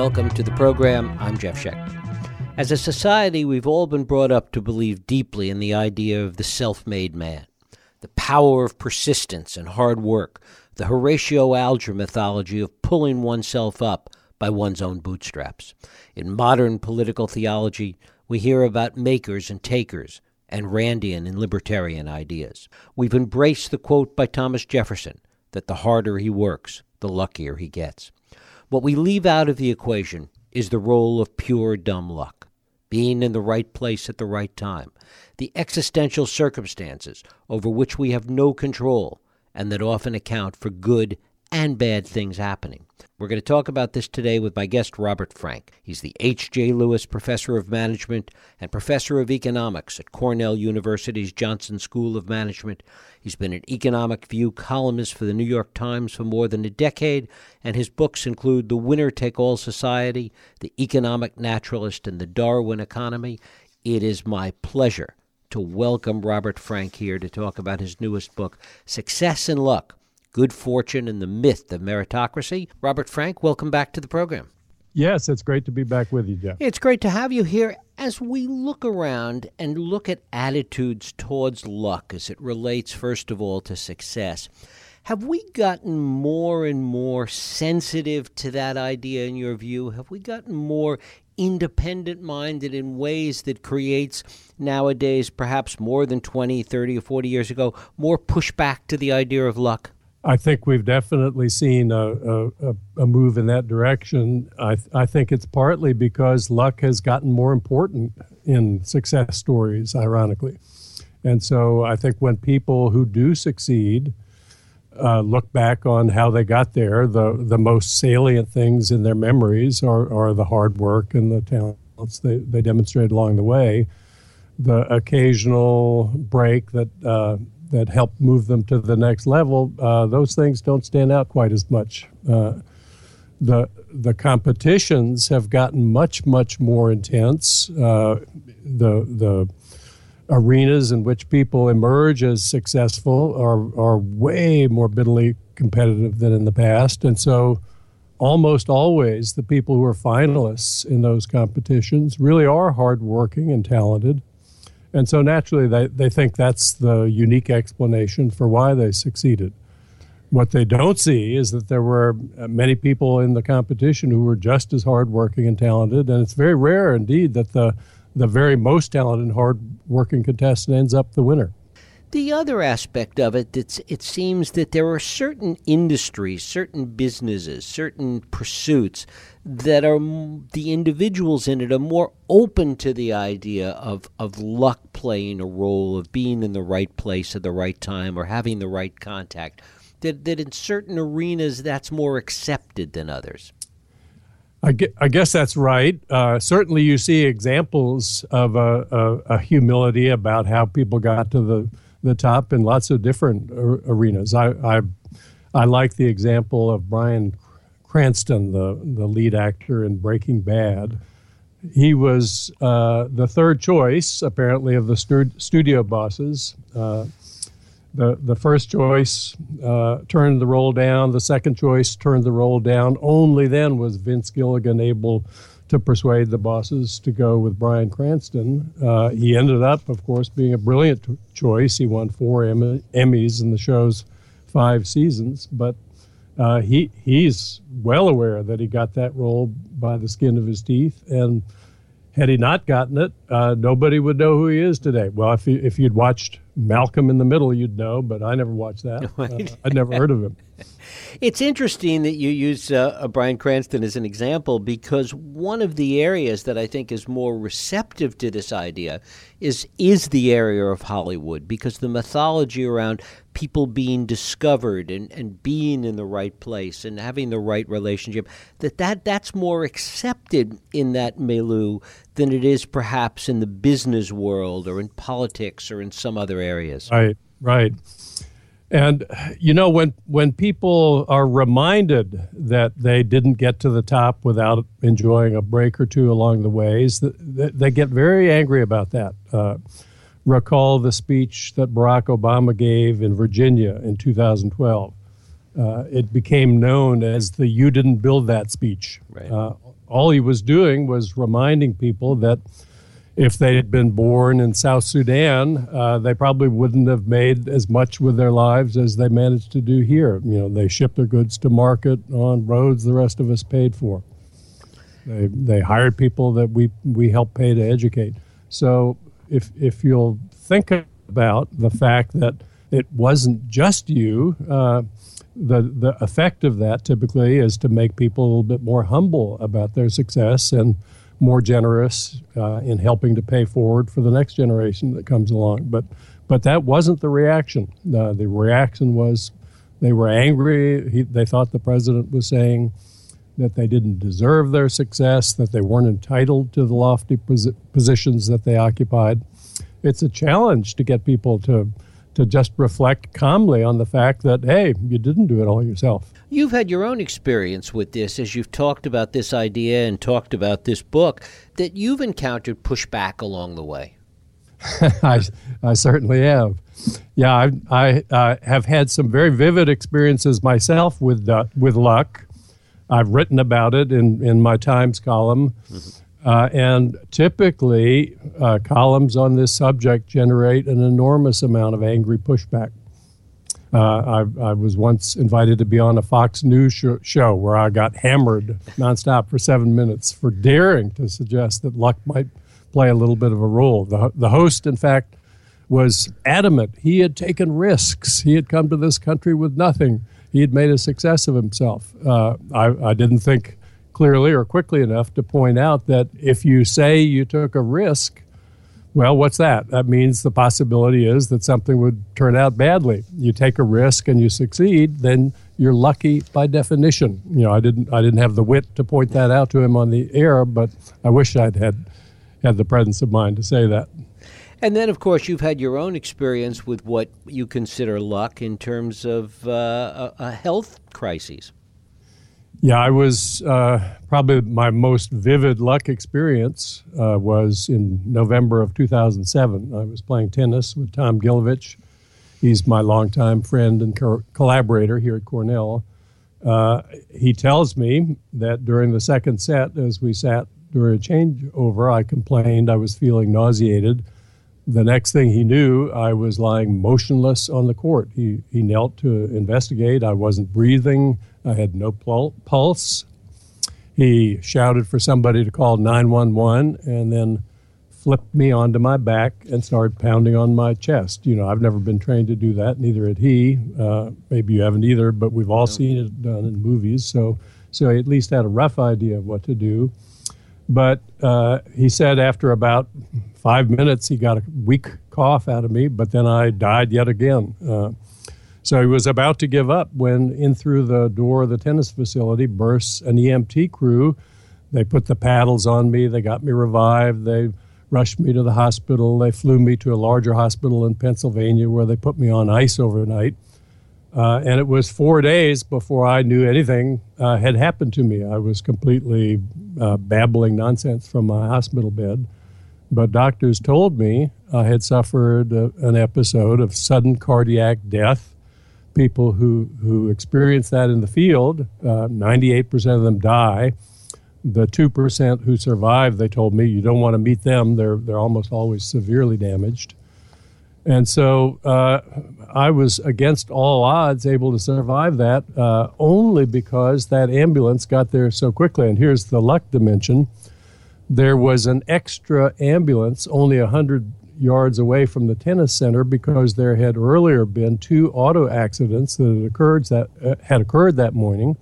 Welcome to the program. I'm Jeff Schechter. As a society, we've all been brought up to believe deeply in the idea of the self made man, the power of persistence and hard work, the Horatio Alger mythology of pulling oneself up by one's own bootstraps. In modern political theology, we hear about makers and takers and Randian and libertarian ideas. We've embraced the quote by Thomas Jefferson that the harder he works, the luckier he gets. What we leave out of the equation is the role of pure dumb luck, being in the right place at the right time, the existential circumstances over which we have no control and that often account for good and bad things happening. We're going to talk about this today with my guest, Robert Frank. He's the H.J. Louis Professor of Management and Professor of Economics at Cornell University's Johnson School of Management. He's been an Economic View columnist for the New York Times for more than a decade, and his books include The Winner Take All Society, The Economic Naturalist, and The Darwin Economy. It is my pleasure to welcome Robert Frank here to talk about his newest book, Success and Luck Good Fortune and the Myth of Meritocracy. Robert Frank, welcome back to the program. Yes, it's great to be back with you, Jeff. It's great to have you here as we look around and look at attitudes towards luck as it relates, first of all, to success. Have we gotten more and more sensitive to that idea in your view? Have we gotten more independent minded in ways that creates nowadays, perhaps more than 20, 30, or 40 years ago, more pushback to the idea of luck? I think we've definitely seen a, a, a move in that direction. I, I, think it's partly because luck has gotten more important in success stories, ironically. And so I think when people who do succeed uh, look back on how they got there, the, the most salient things in their memories are, are the hard work and the talents they, they demonstrated along the way. The occasional break that uh, that help move them to the next level, uh, those things don't stand out quite as much. Uh, the the competitions have gotten much much more intense. Uh, the the arenas in which people emerge as successful are are way more bitterly competitive than in the past, and so almost always the people who are finalists in those competitions really are hardworking and talented and so naturally, they, they think that's the unique explanation for why they succeeded. What they don't see is that there were uh, many people in the competition who were just as hardworking and talented, and it's very rare indeed that the, the very most talented and hardworking contestant ends up the winner. The other aspect of it, it's, it seems that there are certain industries, certain businesses, certain pursuits that are the individuals in it are more open to the idea of, of luck playing a role, of being in the right place at the right time, or having the right contact. That, that in certain arenas that's more accepted than others. I guess that's right. Uh, certainly, you see examples of a, a, a humility about how people got to the the top in lots of different arenas. I, I, I like the example of Bryan Cranston, the, the lead actor in Breaking Bad. He was uh, the third choice, apparently, of the stu- studio bosses. Uh, the, the first choice uh, turned the role down. The second choice turned the role down. Only then was Vince Gilligan able to persuade the bosses to go with Bryan Cranston. Uh, he ended up, of course, being a brilliant t- choice. He won four em- Emmys in the show's five seasons, but uh, he he's well aware that he got that role by the skin of his teeth, and had he not gotten it, uh, nobody would know who he is today. Well, if you, if you'd watched Malcolm in the Middle, you'd know, but I never watched that. Uh, I'd never heard of him. It's interesting that you use uh, Bryan Cranston as an example because one of the areas that I think is more receptive to this idea is is the area of Hollywood because the mythology around people being discovered and, and being in the right place and having the right relationship that, that that's more accepted in that milieu than it is perhaps in the business world or in politics or in some other areas. Right, right. And you know when when people are reminded that they didn't get to the top without enjoying a break or two along the ways, they get very angry about that. Uh, recall the speech that Barack Obama gave in Virginia in 2012. uh, it became known as the "You didn't build that" speech. Right. Uh, all he was doing was reminding people that if they had been born in South Sudan, uh, they probably wouldn't have made as much with their lives as they managed to do here. You know, they shipped their goods to market on roads the rest of us paid for. They, they hired people that we, we helped pay to educate. So if, if you'll think about the fact that it wasn't just you, uh, the, the effect of that typically is to make people a little bit more humble about their success and more generous uh, in helping to pay forward for the next generation that comes along. But but that wasn't the reaction. Uh, the reaction was they were angry. He, they thought the president was saying that they didn't deserve their success, that they weren't entitled to the lofty posi- positions that they occupied. It's a challenge to get people to to just reflect calmly on the fact that hey, you didn't do it all yourself. You've had your own experience with this as you've talked about this idea and talked about this book, that you've encountered pushback along the way. I, I certainly have. Yeah, I, I uh, have had some very vivid experiences myself with uh, with luck. I've written about it in, in my Times column. Mm-hmm. Uh, and typically, uh, columns on this subject generate an enormous amount of angry pushback. Uh, I, I, was once invited to be on a Fox News sh- show where I got hammered nonstop for seven minutes for daring to suggest that luck might play a little bit of a role. The, the host, in fact, was adamant. He had taken risks. He had come to this country with nothing. He had made a success of himself. Uh, I, I didn't think clearly or quickly enough to point out that if you say you took a risk, well, what's that? That means the possibility is that something would turn out badly. You take a risk and you succeed, then you're lucky by definition. You know, I didn't I didn't have the wit to point that out to him on the air, but I wish I'd had had the presence of mind to say that. And then, of course, you've had your own experience with what you consider luck in terms of uh, a, a health crisis. Yeah, I was uh, probably my most vivid luck experience uh, was in November of 2007. I was playing tennis with Tom Gilovich. He's my longtime friend and co- collaborator here at Cornell. Uh, he tells me that during the second set, as we sat during a changeover, I complained I was feeling nauseated. The next thing he knew, I was lying motionless on the court. He, he knelt to investigate. I wasn't breathing. I had no pulse. He shouted for somebody to call 911 and then flipped me onto my back and started pounding on my chest. You know, I've never been trained to do that, neither had he. Uh, maybe you haven't either, but we've all seen it done in movies. So, so he at least had a rough idea of what to do. But uh, he said after about five minutes, he got a weak cough out of me, but then I died yet again. Uh, so he was about to give up when in through the door of the tennis facility bursts an EMT crew. They put the paddles on me. They got me revived. They rushed me to the hospital. They flew me to a larger hospital in Pennsylvania where they put me on ice overnight. Uh, and it was four days before I knew anything uh, had happened to me. I was completely uh, babbling nonsense from my hospital bed. But doctors told me I had suffered a, an episode of sudden cardiac death people who, who experience that in the field, uh, 98% of them die. The 2% who survive, they told me, you don't want to meet them. They're, they're almost always severely damaged. And so uh, I was against all odds able to survive that uh, only because that ambulance got there so quickly. And here's the luck dimension there was an extra ambulance only 100 yards away from the tennis center because there had earlier been two auto accidents that had occurred that uh, had occurred that morning.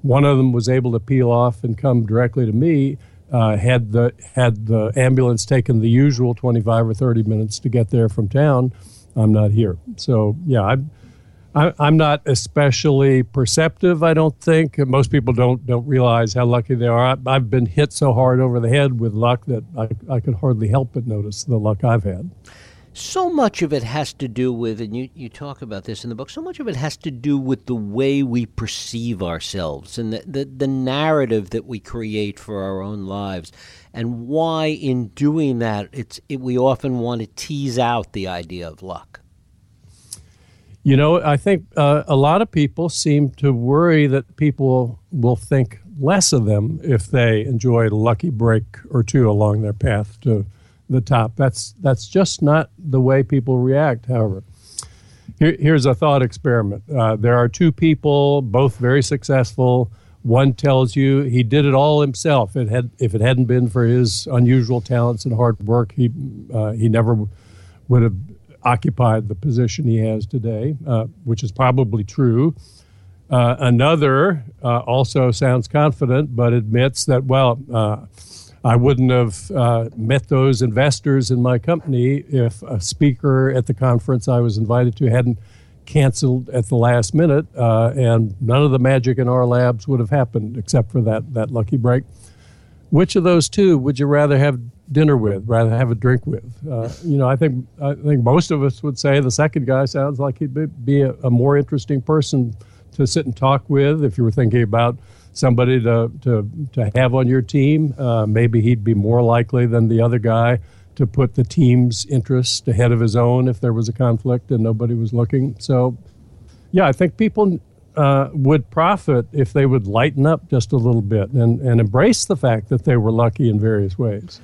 One of them was able to peel off and come directly to me. Uh, had the had the ambulance taken the usual 25 or 30 minutes to get there from town, I'm not here. So yeah, I'm. I, am not especially perceptive. I don't think most people don't don't realize how lucky they are. I, have been hit so hard over the head with luck that I, I could hardly help but notice the luck I've had. So much of it has to do with, and you, you talk about this in the book, so much of it has to do with the way we perceive ourselves and the, the, the narrative that we create for our own lives, and why, in doing that, it's, it, we often want to tease out the idea of luck. You know, I think uh, a lot of people seem to worry that people will think less of them if they enjoy a lucky break or two along their path to the top. That's that's just not the way people react. However, Here, here's a thought experiment. Uh, there are two people, both very successful. One tells you he did it all himself. It had, if it hadn't been for his unusual talents and hard work, he uh, he never would have occupied the position he has today, uh, which is probably true. Uh, another uh, also sounds confident, but admits that, well, uh, I wouldn't have uh, met those investors in my company if a speaker at the conference I was invited to hadn't canceled at the last minute, uh, and none of the magic in our labs would have happened except for that, that lucky break. Which of those two would you rather have dinner with, rather have a drink with. Uh, you know, I think I think most of us would say the second guy sounds like he'd be, be a, a, more interesting person to sit and talk with. If you were thinking about somebody to to, to have on your team, uh, maybe he'd be more likely than the other guy to put the team's interest ahead of his own if there was a conflict and nobody was looking. So, yeah, I think people. Uh, would profit if they would lighten up just a little bit and, and embrace the fact that they were lucky in various ways.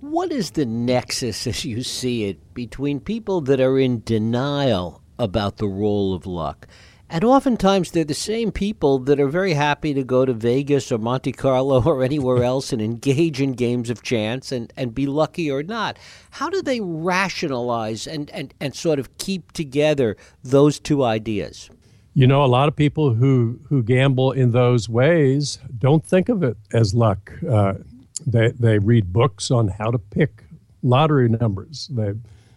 What is the nexus, as you see it, between people that are in denial about the role of luck? And oftentimes they're the same people that are very happy to go to Vegas or Monte Carlo or anywhere else and engage in games of chance and, and be lucky or not. How do they rationalize and, and, and sort of keep together those two ideas? You know, a lot of people who, who gamble in those ways don't think of it as luck. Uh, they they read books on how to pick lottery numbers. They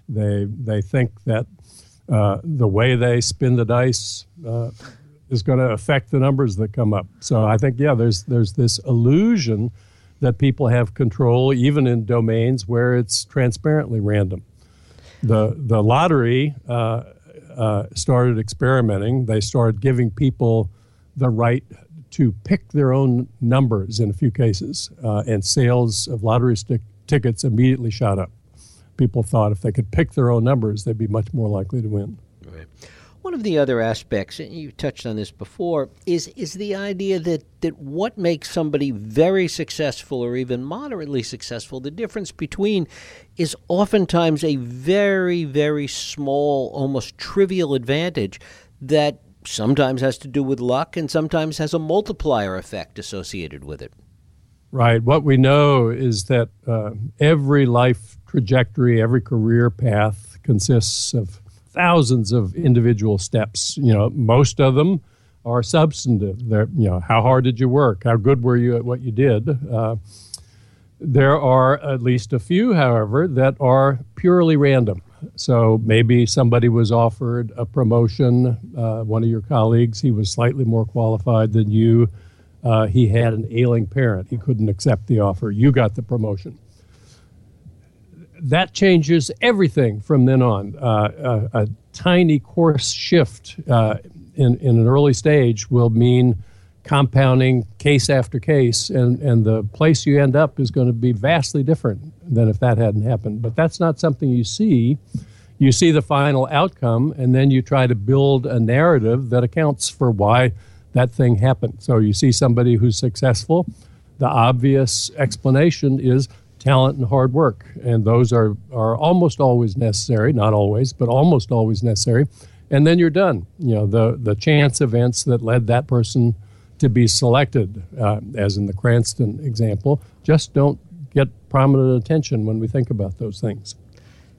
they they think that uh, the way they spin the dice uh, is going to affect the numbers that come up. So I think yeah, there's there's this illusion that people have control even in domains where it's transparently random. The the lottery uh, uh started experimenting. They started giving people the right to pick their own numbers in a few cases, uh, and sales of lottery st- tickets immediately shot up. People thought if they could pick their own numbers, they'd be much more likely to win. Right. One of the other aspects, and you touched on this before, is is the idea that, that what makes somebody very successful or even moderately successful, the difference between is oftentimes a very, very small, almost trivial advantage that sometimes has to do with luck and sometimes has a multiplier effect associated with it. Right. What we know is that uh, every life trajectory, every career path consists of thousands of individual steps. You know, most of them are substantive. They're, you know, how hard did you work? How good were you at what you did? Uh, there are at least a few, however, that are purely random. So maybe somebody was offered a promotion, uh, one of your colleagues, he was slightly more qualified than you. Uh, he had an ailing parent. He couldn't accept the offer. You got the promotion. That changes everything from then on. Uh, a, a, tiny course shift uh, in, in an early stage will mean compounding case after case, and, and the place you end up is going to be vastly different than if that hadn't happened. But that's not something you see. You see the final outcome, and then you try to build a narrative that accounts for why that thing happened. So you see somebody who's successful. The obvious explanation is talent and hard work, and those are, are almost always necessary, not always, but almost always necessary. And then you're done. You know, the, the chance events that led that person to be selected, uh, as in the Cranston example, just don't get prominent attention when we think about those things.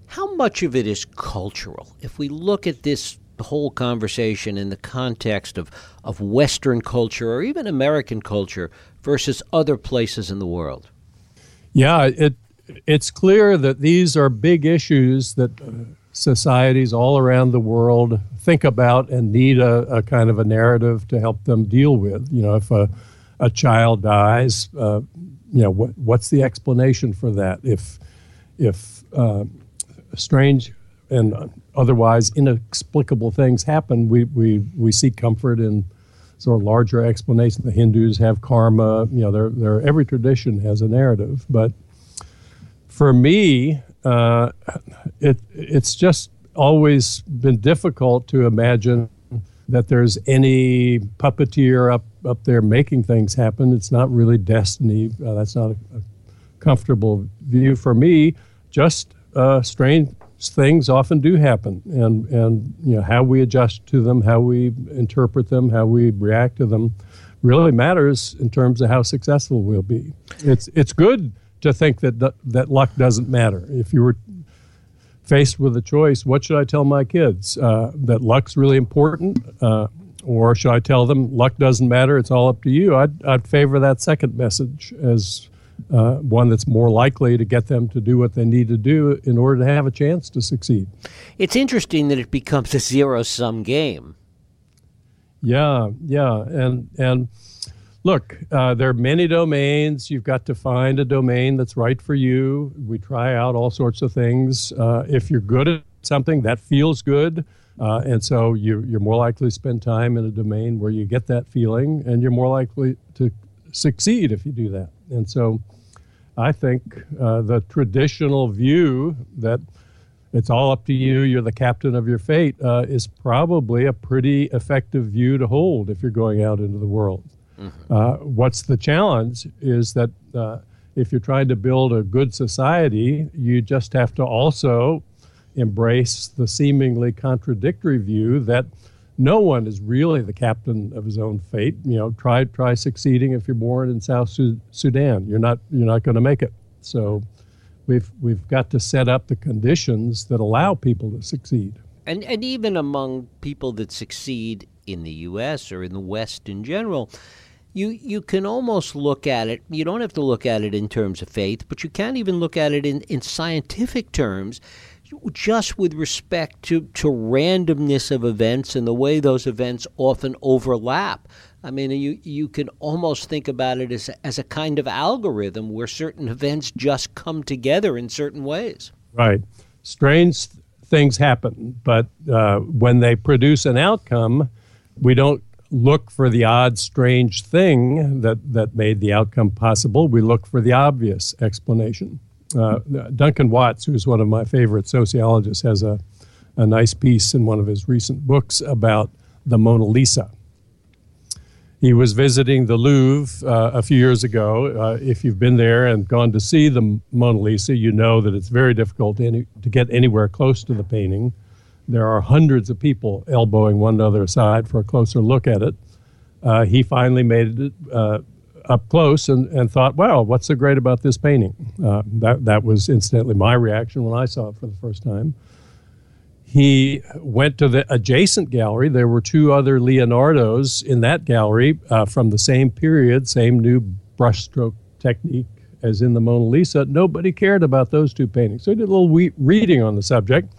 How much of it is cultural? If we look at this whole conversation in the context of, of Western culture or even American culture versus other places in the world? Yeah, it it's clear that these are big issues that uh, societies all around the world think about and need a, a, kind of a narrative to help them deal with. You know, if a, a child dies, uh, you know, what, what's the explanation for that? If, if uh, strange and otherwise inexplicable things happen, we, we, we seek comfort in sort of larger explanation. The Hindus have karma, you know, they're, they're, every tradition has a narrative. But for me, uh, it, it's just always been difficult to imagine that there's any puppeteer up, up there making things happen. It's not really destiny. Uh, that's not a, a, comfortable view for me. Just uh, strange things often do happen, and and you know how we adjust to them, how we interpret them, how we react to them, really matters in terms of how successful we'll be. It's it's good to think that that luck doesn't matter. If you were faced with a choice, what should I tell my kids? Uh, that luck's really important, uh, or should I tell them luck doesn't matter? It's all up to you. I'd, I'd favor that second message as uh, one that's more likely to get them to do what they need to do in order to have a chance to succeed. It's interesting that it becomes a zero sum game. Yeah, yeah, and and look, uh, there are many domains. You've got to find a domain that's right for you. We try out all sorts of things. Uh, if you're good at something, that feels good. Uh, and so you, you're more likely to spend time in a domain where you get that feeling, and you're more likely to succeed if you do that. And so I think uh, the traditional view that it's all up to you, you're the captain of your fate, uh, is probably a pretty effective view to hold if you're going out into the world. Mm-hmm. Uh, what's the challenge is that uh, if you're trying to build a good society, you just have to also embrace the seemingly contradictory view that no one is really the captain of his own fate. You know, try try succeeding if you're born in South Sudan. You're not you're not going to make it. So we've we've got to set up the conditions that allow people to succeed. And and even among people that succeed in the U.S. or in the West in general, you you can almost look at it. You don't have to look at it in terms of faith, but you can even look at it in, in scientific terms, just with respect to, to randomness of events and the way those events often overlap. I mean, you you can almost think about it as a, as a kind of algorithm where certain events just come together in certain ways. Right. Strange things happen, but uh, when they produce an outcome, we don't look for the odd, strange thing that, that made the outcome possible. We look for the obvious explanation. Uh, Duncan Watts, who's one of my favorite sociologists, has a, a nice piece in one of his recent books about the Mona Lisa. He was visiting the Louvre uh, a few years ago. Uh, if you've been there and gone to see the Mona Lisa, you know that it's very difficult to, any, to get anywhere close to the painting. There are hundreds of people elbowing one another aside for a closer look at it. Uh, he finally made it uh, up close and, and thought, wow, what's so great about this painting? Uh, that, that was incidentally my reaction when I saw it for the first time. He went to the adjacent gallery. There were two other Leonardos in that gallery uh, from the same period, same new brushstroke technique as in the Mona Lisa. Nobody cared about those two paintings. So he did a little reading on the subject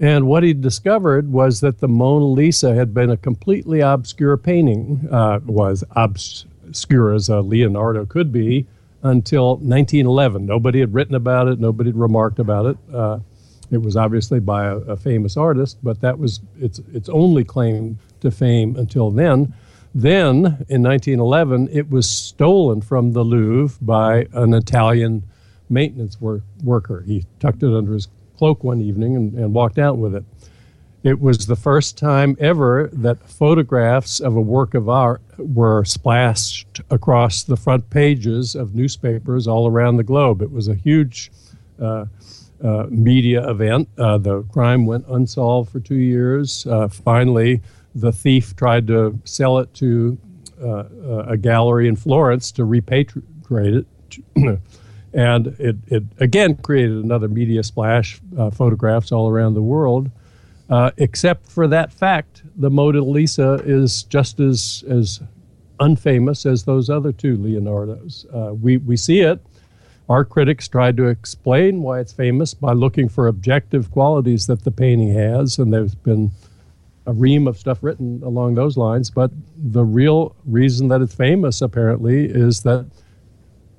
and what he discovered was that the Mona Lisa had been a completely obscure painting, uh, was obscure as a Leonardo could be, until 1911. Nobody had written about it, nobody had remarked about it. Uh, it was obviously by a, a, famous artist, but that was its, its only claim to fame until then. Then, in 1911, it was stolen from the Louvre by an Italian maintenance wor- worker. He tucked it under his cloak one evening and, and walked out with it. It was the first time ever that photographs of a work of art were splashed across the front pages of newspapers all around the globe. It was a huge uh, uh, media event. Uh, the crime went unsolved for two years. Uh, finally, the thief tried to sell it to uh, a gallery in Florence to repatriate it. And it, it again created another media splash, uh, photographs all around the world. Uh, except for that fact, the Mona Lisa is just as, as unfamous as those other two Leonardos. Uh, we, we see it. Our critics tried to explain why it's famous by looking for objective qualities that the painting has, and there's been a ream of stuff written along those lines. But the real reason that it's famous, apparently, is that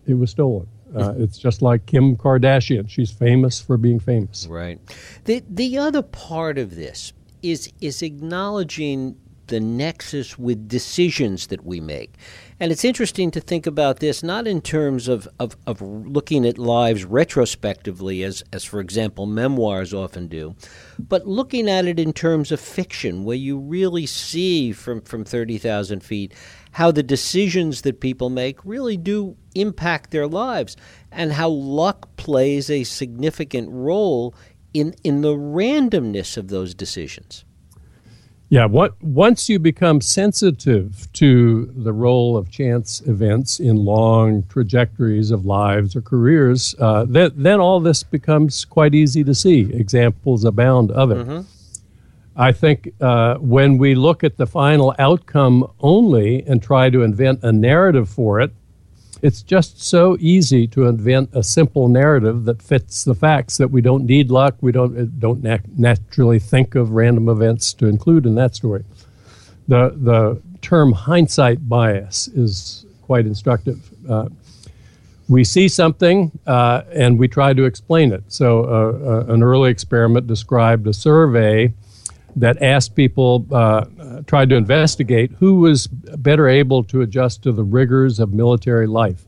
it was stolen. Uh, it's just like Kim Kardashian; she's famous for being famous. Right. The the other part of this is is acknowledging the nexus with decisions that we make. And it's interesting to think about this not in terms of, of, of looking at lives retrospectively, as, as, for example, memoirs often do, but looking at it in terms of fiction, where you really see from, from 30,000 feet how the decisions that people make really do impact their lives and how luck plays a significant role in, in the randomness of those decisions. Yeah, what, once you become sensitive to the role of chance events in long trajectories of lives or careers, uh, then, then all this becomes quite easy to see. Examples abound of it. Mm-hmm. I think uh, when we look at the final outcome only and try to invent a narrative for it, it's just so easy to invent a simple narrative that fits the facts that we don't need luck. We don't uh, don't nat- naturally think of random events to include in that story. The the term hindsight bias is quite instructive. Uh, we see something uh, and we try to explain it. So, uh, uh an early experiment described a survey that asked people, uh, tried to investigate who was better able to adjust to the rigors of military life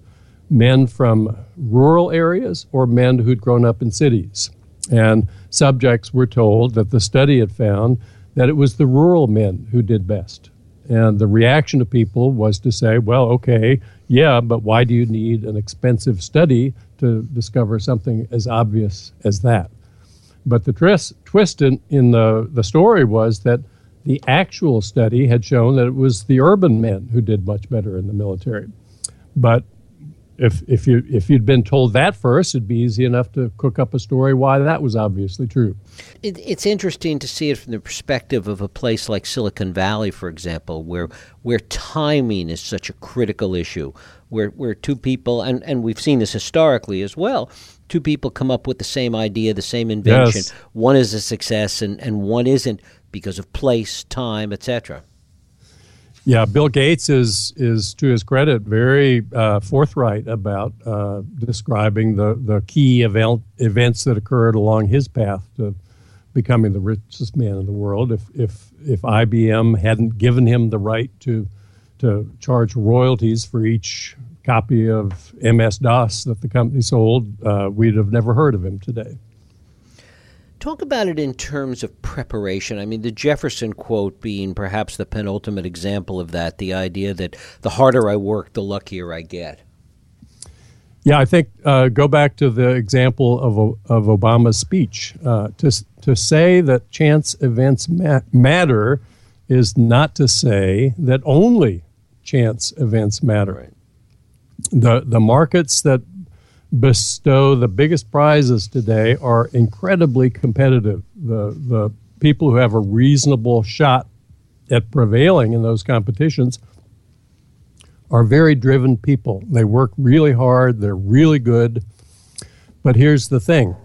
men from rural areas or men who'd grown up in cities. And subjects were told that the study had found that it was the rural men who did best. And the reaction of people was to say, well, okay, yeah, but why do you need an expensive study to discover something as obvious as that? But the twist, twist in, in the, the story was that the actual study had shown that it was the urban men who did much better in the military. But if, if, you, if you'd been told that first, it'd be easy enough to cook up a story why that was obviously true. It, it's interesting to see it from the perspective of a place like Silicon Valley, for example, where, where timing is such a critical issue, where, where two people, and, and we've seen this historically as well, two people come up with the same idea, the same invention. Yes. One is a success and, and one isn't because of place, time, etc. Yeah, Bill Gates is is to his credit very uh, forthright about uh, describing the the key event events that occurred along his path to becoming the richest man in the world. If if if IBM hadn't given him the right to to charge royalties for each copy of MS DOS that the company sold, uh, we'd have never heard of him today. Talk about it in terms of preparation. I mean, the Jefferson quote being perhaps the penultimate example of that the idea that the harder I work, the luckier I get. Yeah, I think uh, go back to the example of, of Obama's speech. Uh, to, to say that chance events ma- matter is not to say that only chance events matter. Right the the markets that bestow the biggest prizes today are incredibly competitive. The the people who have a reasonable shot at prevailing in those competitions are very driven people. They work really hard, they're really good. But here's the thing.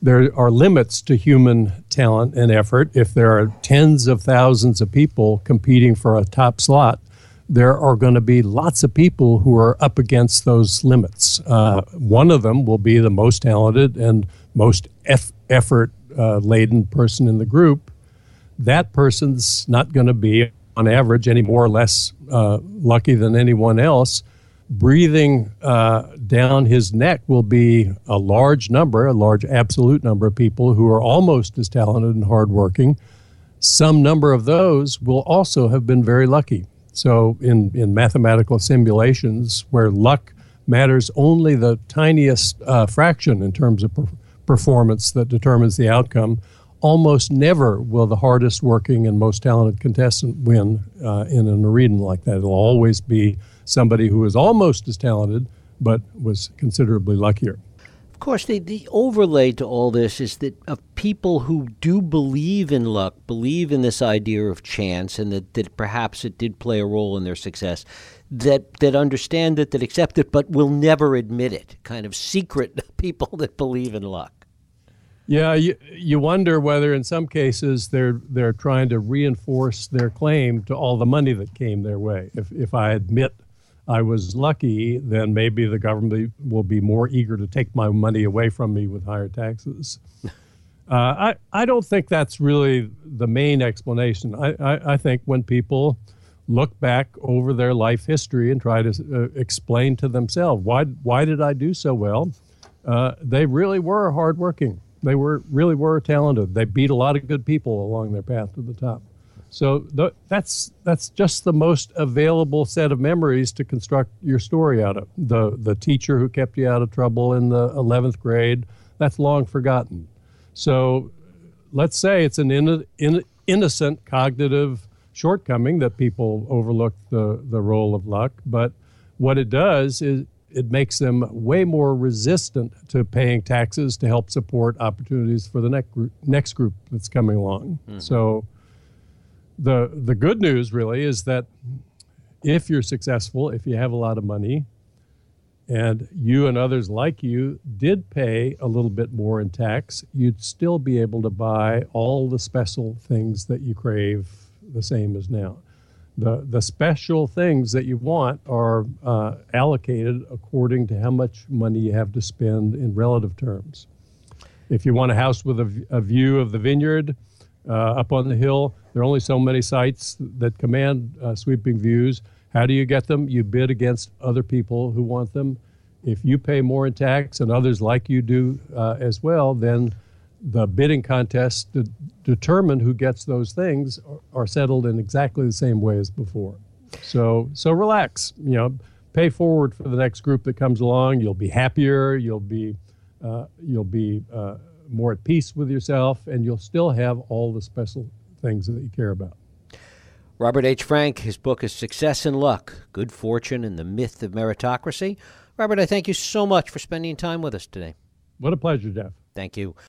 There are limits to human talent and effort. If there are tens of thousands of people competing for a top slot, there are going to be lots of people who are up against those limits. Uh, one of them will be the most talented and most eff- effort uh, laden person in the group. That person's not going to be, on average, any more or less uh, lucky than anyone else. Breathing uh, down his neck will be a large number, a large absolute number of people who are almost as talented and hardworking. Some number of those will also have been very lucky. So, in, in mathematical simulations where luck matters only the tiniest uh, fraction in terms of per- performance that determines the outcome, almost never will the hardest working and most talented contestant win uh, in an arena like that. It'll always be somebody who is almost as talented but was considerably luckier. Of course, the, the overlay to all this is that of people who do believe in luck, believe in this idea of chance, and that, that perhaps it did play a role in their success, that that understand it, that accept it, but will never admit it. Kind of secret people that believe in luck. Yeah, you, you wonder whether in some cases they're they're trying to reinforce their claim to all the money that came their way. If if I admit I was lucky, then maybe the government will be more eager to take my money away from me with higher taxes. Uh, I, I don't think that's really the main explanation. I, I, I, think when people look back over their life history and try to uh, explain to themselves why, why did I do so well, uh, they really were hardworking. They were really were talented. They beat a lot of good people along their path to the top. So the, that's that's just the most available set of memories to construct your story out of. The the teacher who kept you out of trouble in the 11th grade, that's long forgotten. So let's say it's an in, in, innocent cognitive shortcoming that people overlook the, the role of luck, but what it does is it makes them way more resistant to paying taxes to help support opportunities for the next group, next group that's coming along. Mm-hmm. So the the good news really is that if you're successful, if you have a lot of money, and you and others like you did pay a little bit more in tax, you'd still be able to buy all the special things that you crave the same as now. The, the special things that you want are uh, allocated according to how much money you have to spend in relative terms. If you want a house with a, a view of the vineyard up on the hill, there are only so many sites that command uh, sweeping views how do you get them? You bid against other people who want them. If you pay more in tax and others like you do uh, as well, then the bidding contests to determine who gets those things are, are settled in exactly the same way as before. So, so relax. You know, pay forward for the next group that comes along. You'll be happier. You'll be, uh, you'll be uh, more at peace with yourself, and you'll still have all the special things that you care about. Robert H. Frank, his book is Success and Luck Good Fortune and the Myth of Meritocracy. Robert, I thank you so much for spending time with us today. What a pleasure, Jeff. Thank you.